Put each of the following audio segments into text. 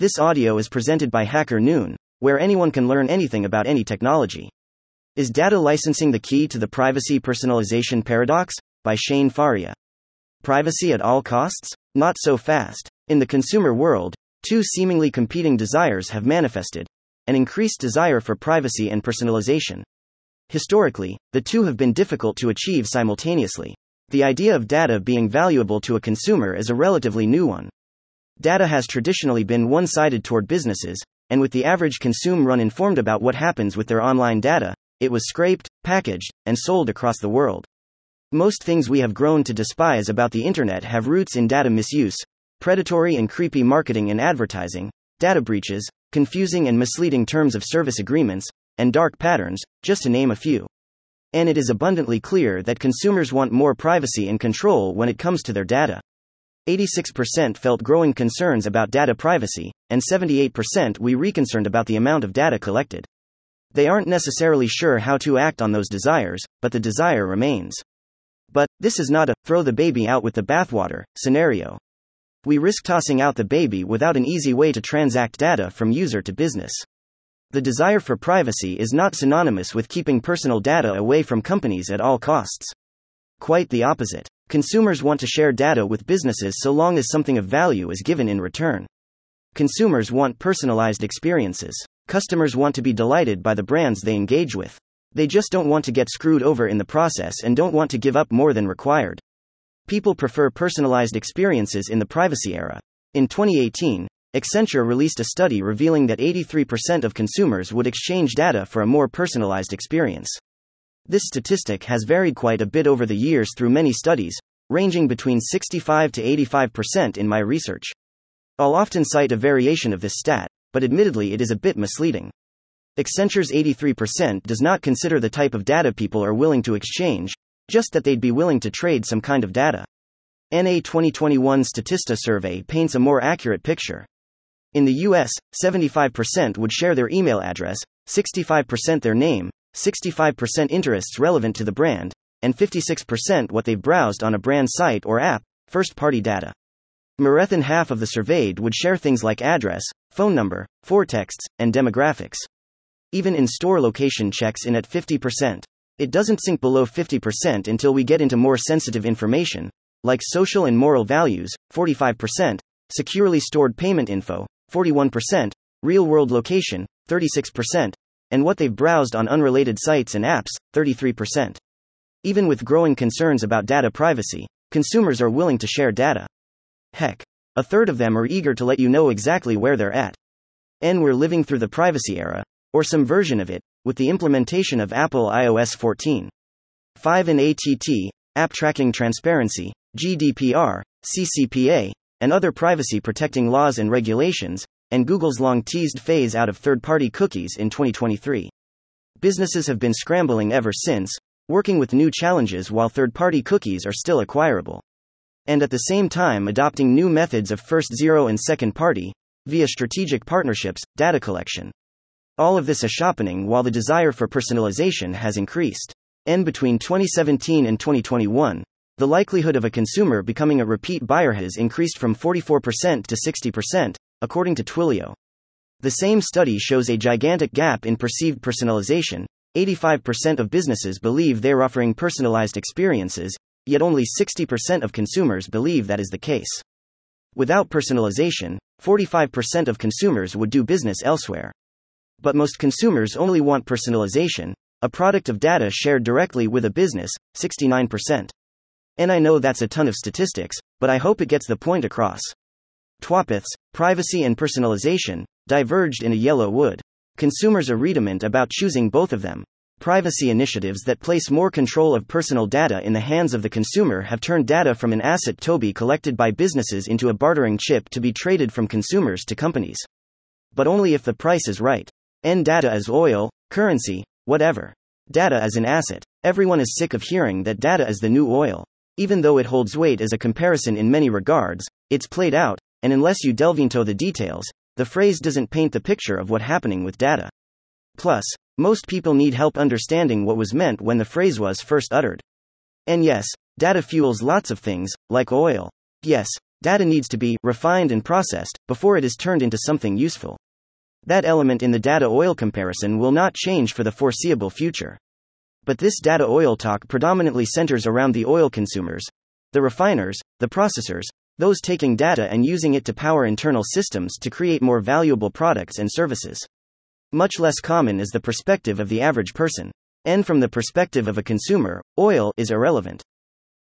This audio is presented by HackerNoon, where anyone can learn anything about any technology. Is data licensing the key to the privacy personalization paradox? By Shane Faria. Privacy at all costs? Not so fast. In the consumer world, two seemingly competing desires have manifested an increased desire for privacy and personalization. Historically, the two have been difficult to achieve simultaneously. The idea of data being valuable to a consumer is a relatively new one. Data has traditionally been one sided toward businesses, and with the average consumer uninformed about what happens with their online data, it was scraped, packaged, and sold across the world. Most things we have grown to despise about the internet have roots in data misuse, predatory and creepy marketing and advertising, data breaches, confusing and misleading terms of service agreements, and dark patterns, just to name a few. And it is abundantly clear that consumers want more privacy and control when it comes to their data. 86% felt growing concerns about data privacy, and 78% we reconcerned about the amount of data collected. They aren't necessarily sure how to act on those desires, but the desire remains. But, this is not a throw the baby out with the bathwater scenario. We risk tossing out the baby without an easy way to transact data from user to business. The desire for privacy is not synonymous with keeping personal data away from companies at all costs. Quite the opposite. Consumers want to share data with businesses so long as something of value is given in return. Consumers want personalized experiences. Customers want to be delighted by the brands they engage with. They just don't want to get screwed over in the process and don't want to give up more than required. People prefer personalized experiences in the privacy era. In 2018, Accenture released a study revealing that 83% of consumers would exchange data for a more personalized experience. This statistic has varied quite a bit over the years through many studies, ranging between 65 to 85% in my research. I'll often cite a variation of this stat, but admittedly it is a bit misleading. Accenture's 83% does not consider the type of data people are willing to exchange, just that they'd be willing to trade some kind of data. NA 2021 Statista survey paints a more accurate picture. In the US, 75% would share their email address, 65% their name, 65% interests relevant to the brand, and 56% what they've browsed on a brand site or app, first party data. More than half of the surveyed would share things like address, phone number, foretexts, and demographics. Even in store location checks in at 50%. It doesn't sink below 50% until we get into more sensitive information, like social and moral values, 45%, securely stored payment info, 41%, real world location, 36%, and what they've browsed on unrelated sites and apps, 33%. Even with growing concerns about data privacy, consumers are willing to share data. Heck, a third of them are eager to let you know exactly where they're at. And we're living through the privacy era, or some version of it, with the implementation of Apple iOS 14. 5 and ATT, App Tracking Transparency, GDPR, CCPA, and other privacy protecting laws and regulations, and Google's long teased phase out of third party cookies in 2023. Businesses have been scrambling ever since, working with new challenges while third party cookies are still acquirable. And at the same time, adopting new methods of first zero and second party, via strategic partnerships, data collection. All of this is sharpening while the desire for personalization has increased. And between 2017 and 2021, the likelihood of a consumer becoming a repeat buyer has increased from 44% to 60%, according to Twilio. The same study shows a gigantic gap in perceived personalization. 85% of businesses believe they're offering personalized experiences, yet only 60% of consumers believe that is the case. Without personalization, 45% of consumers would do business elsewhere. But most consumers only want personalization, a product of data shared directly with a business, 69%. And I know that's a ton of statistics, but I hope it gets the point across. TWAPITHs, privacy and personalization, diverged in a yellow wood. Consumers are rediment about choosing both of them. Privacy initiatives that place more control of personal data in the hands of the consumer have turned data from an asset to be collected by businesses into a bartering chip to be traded from consumers to companies. But only if the price is right. N data is oil, currency, whatever. Data as an asset. Everyone is sick of hearing that data is the new oil. Even though it holds weight as a comparison in many regards, it's played out, and unless you delve into the details, the phrase doesn't paint the picture of what happening with data. Plus, most people need help understanding what was meant when the phrase was first uttered. And yes, data fuels lots of things, like oil. Yes, data needs to be refined and processed before it is turned into something useful. That element in the data oil comparison will not change for the foreseeable future. But this data oil talk predominantly centers around the oil consumers, the refiners, the processors, those taking data and using it to power internal systems to create more valuable products and services. Much less common is the perspective of the average person. And from the perspective of a consumer, oil is irrelevant.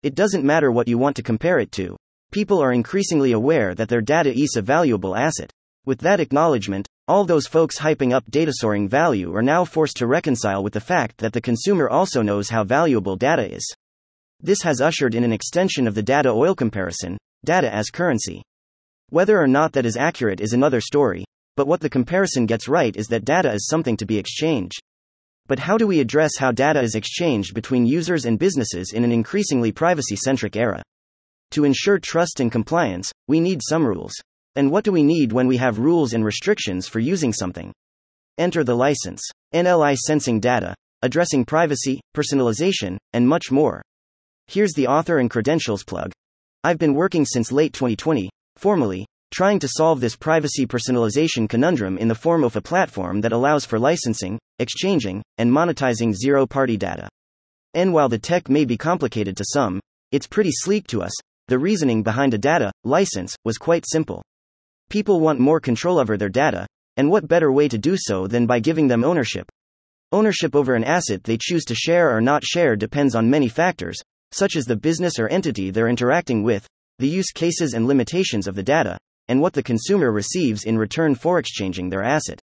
It doesn't matter what you want to compare it to. People are increasingly aware that their data is a valuable asset. With that acknowledgement, all those folks hyping up data soaring value are now forced to reconcile with the fact that the consumer also knows how valuable data is. This has ushered in an extension of the data oil comparison, data as currency. Whether or not that is accurate is another story, but what the comparison gets right is that data is something to be exchanged. But how do we address how data is exchanged between users and businesses in an increasingly privacy centric era? To ensure trust and compliance, we need some rules. And what do we need when we have rules and restrictions for using something? Enter the license. NLI sensing data, addressing privacy, personalization, and much more. Here's the author and credentials plug. I've been working since late 2020, formally, trying to solve this privacy personalization conundrum in the form of a platform that allows for licensing, exchanging, and monetizing zero party data. And while the tech may be complicated to some, it's pretty sleek to us. The reasoning behind a data license was quite simple. People want more control over their data, and what better way to do so than by giving them ownership? Ownership over an asset they choose to share or not share depends on many factors, such as the business or entity they're interacting with, the use cases and limitations of the data, and what the consumer receives in return for exchanging their asset.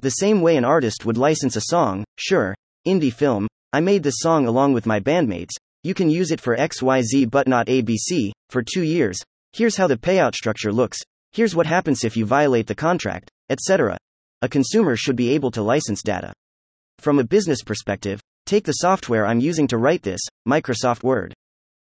The same way an artist would license a song, sure, indie film, I made this song along with my bandmates, you can use it for XYZ but not ABC, for two years, here's how the payout structure looks, here's what happens if you violate the contract, etc. A consumer should be able to license data. From a business perspective, Take the software I'm using to write this, Microsoft Word.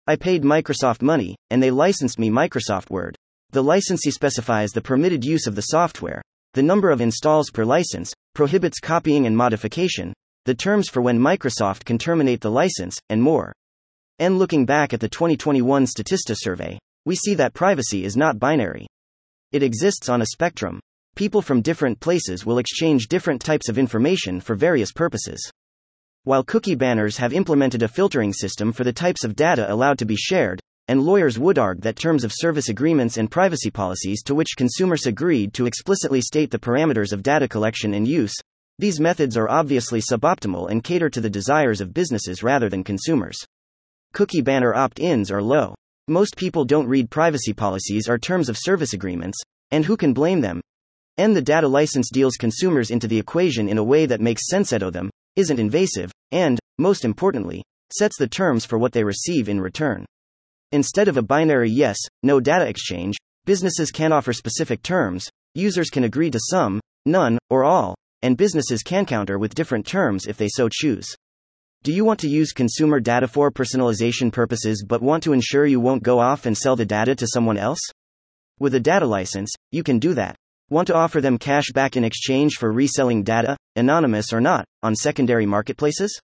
I paid Microsoft money, and they licensed me Microsoft Word. The licensee specifies the permitted use of the software, the number of installs per license, prohibits copying and modification, the terms for when Microsoft can terminate the license, and more. And looking back at the 2021 Statista survey, we see that privacy is not binary. It exists on a spectrum. People from different places will exchange different types of information for various purposes. While cookie banners have implemented a filtering system for the types of data allowed to be shared, and lawyers would argue that terms of service agreements and privacy policies to which consumers agreed to explicitly state the parameters of data collection and use, these methods are obviously suboptimal and cater to the desires of businesses rather than consumers. Cookie banner opt ins are low. Most people don't read privacy policies or terms of service agreements, and who can blame them? And the data license deals consumers into the equation in a way that makes sense of them, isn't invasive, and, most importantly, sets the terms for what they receive in return. Instead of a binary yes, no data exchange, businesses can offer specific terms, users can agree to some, none, or all, and businesses can counter with different terms if they so choose. Do you want to use consumer data for personalization purposes but want to ensure you won't go off and sell the data to someone else? With a data license, you can do that. Want to offer them cash back in exchange for reselling data, anonymous or not, on secondary marketplaces?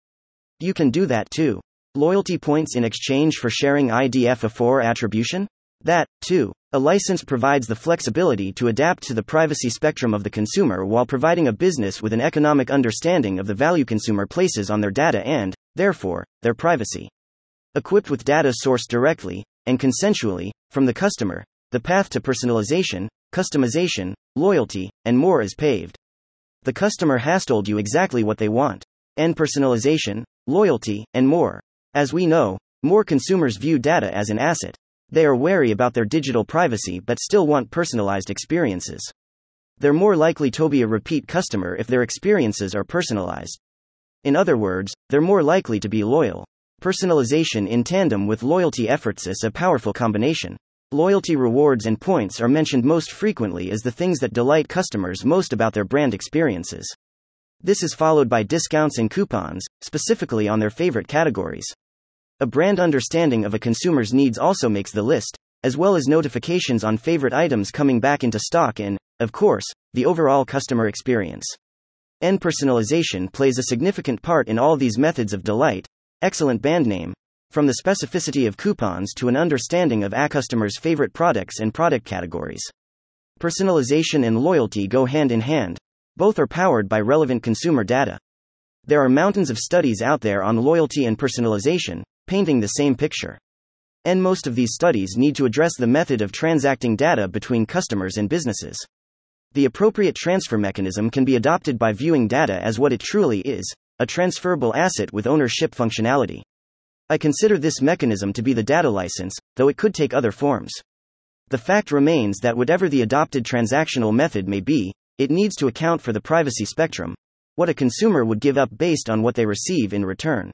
You can do that too. Loyalty points in exchange for sharing IDFA attribution? That, too. A license provides the flexibility to adapt to the privacy spectrum of the consumer while providing a business with an economic understanding of the value consumer places on their data and, therefore, their privacy. Equipped with data sourced directly, and consensually, from the customer, the path to personalization, customization, loyalty, and more is paved. The customer has told you exactly what they want. And personalization, loyalty, and more. As we know, more consumers view data as an asset. They are wary about their digital privacy but still want personalized experiences. They're more likely to be a repeat customer if their experiences are personalized. In other words, they're more likely to be loyal. Personalization in tandem with loyalty efforts is a powerful combination. Loyalty rewards and points are mentioned most frequently as the things that delight customers most about their brand experiences. This is followed by discounts and coupons, specifically on their favorite categories. A brand understanding of a consumer's needs also makes the list, as well as notifications on favorite items coming back into stock and, of course, the overall customer experience. And personalization plays a significant part in all these methods of delight. Excellent band name. From the specificity of coupons to an understanding of a customer's favorite products and product categories. Personalization and loyalty go hand in hand. Both are powered by relevant consumer data. There are mountains of studies out there on loyalty and personalization, painting the same picture. And most of these studies need to address the method of transacting data between customers and businesses. The appropriate transfer mechanism can be adopted by viewing data as what it truly is a transferable asset with ownership functionality. I consider this mechanism to be the data license, though it could take other forms. The fact remains that whatever the adopted transactional method may be, it needs to account for the privacy spectrum, what a consumer would give up based on what they receive in return.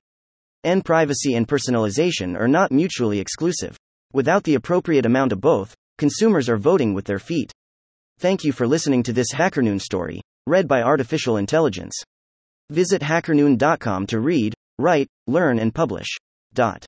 And privacy and personalization are not mutually exclusive. Without the appropriate amount of both, consumers are voting with their feet. Thank you for listening to this HackerNoon story, read by Artificial Intelligence. Visit hackerNoon.com to read, write, learn, and publish. Dot.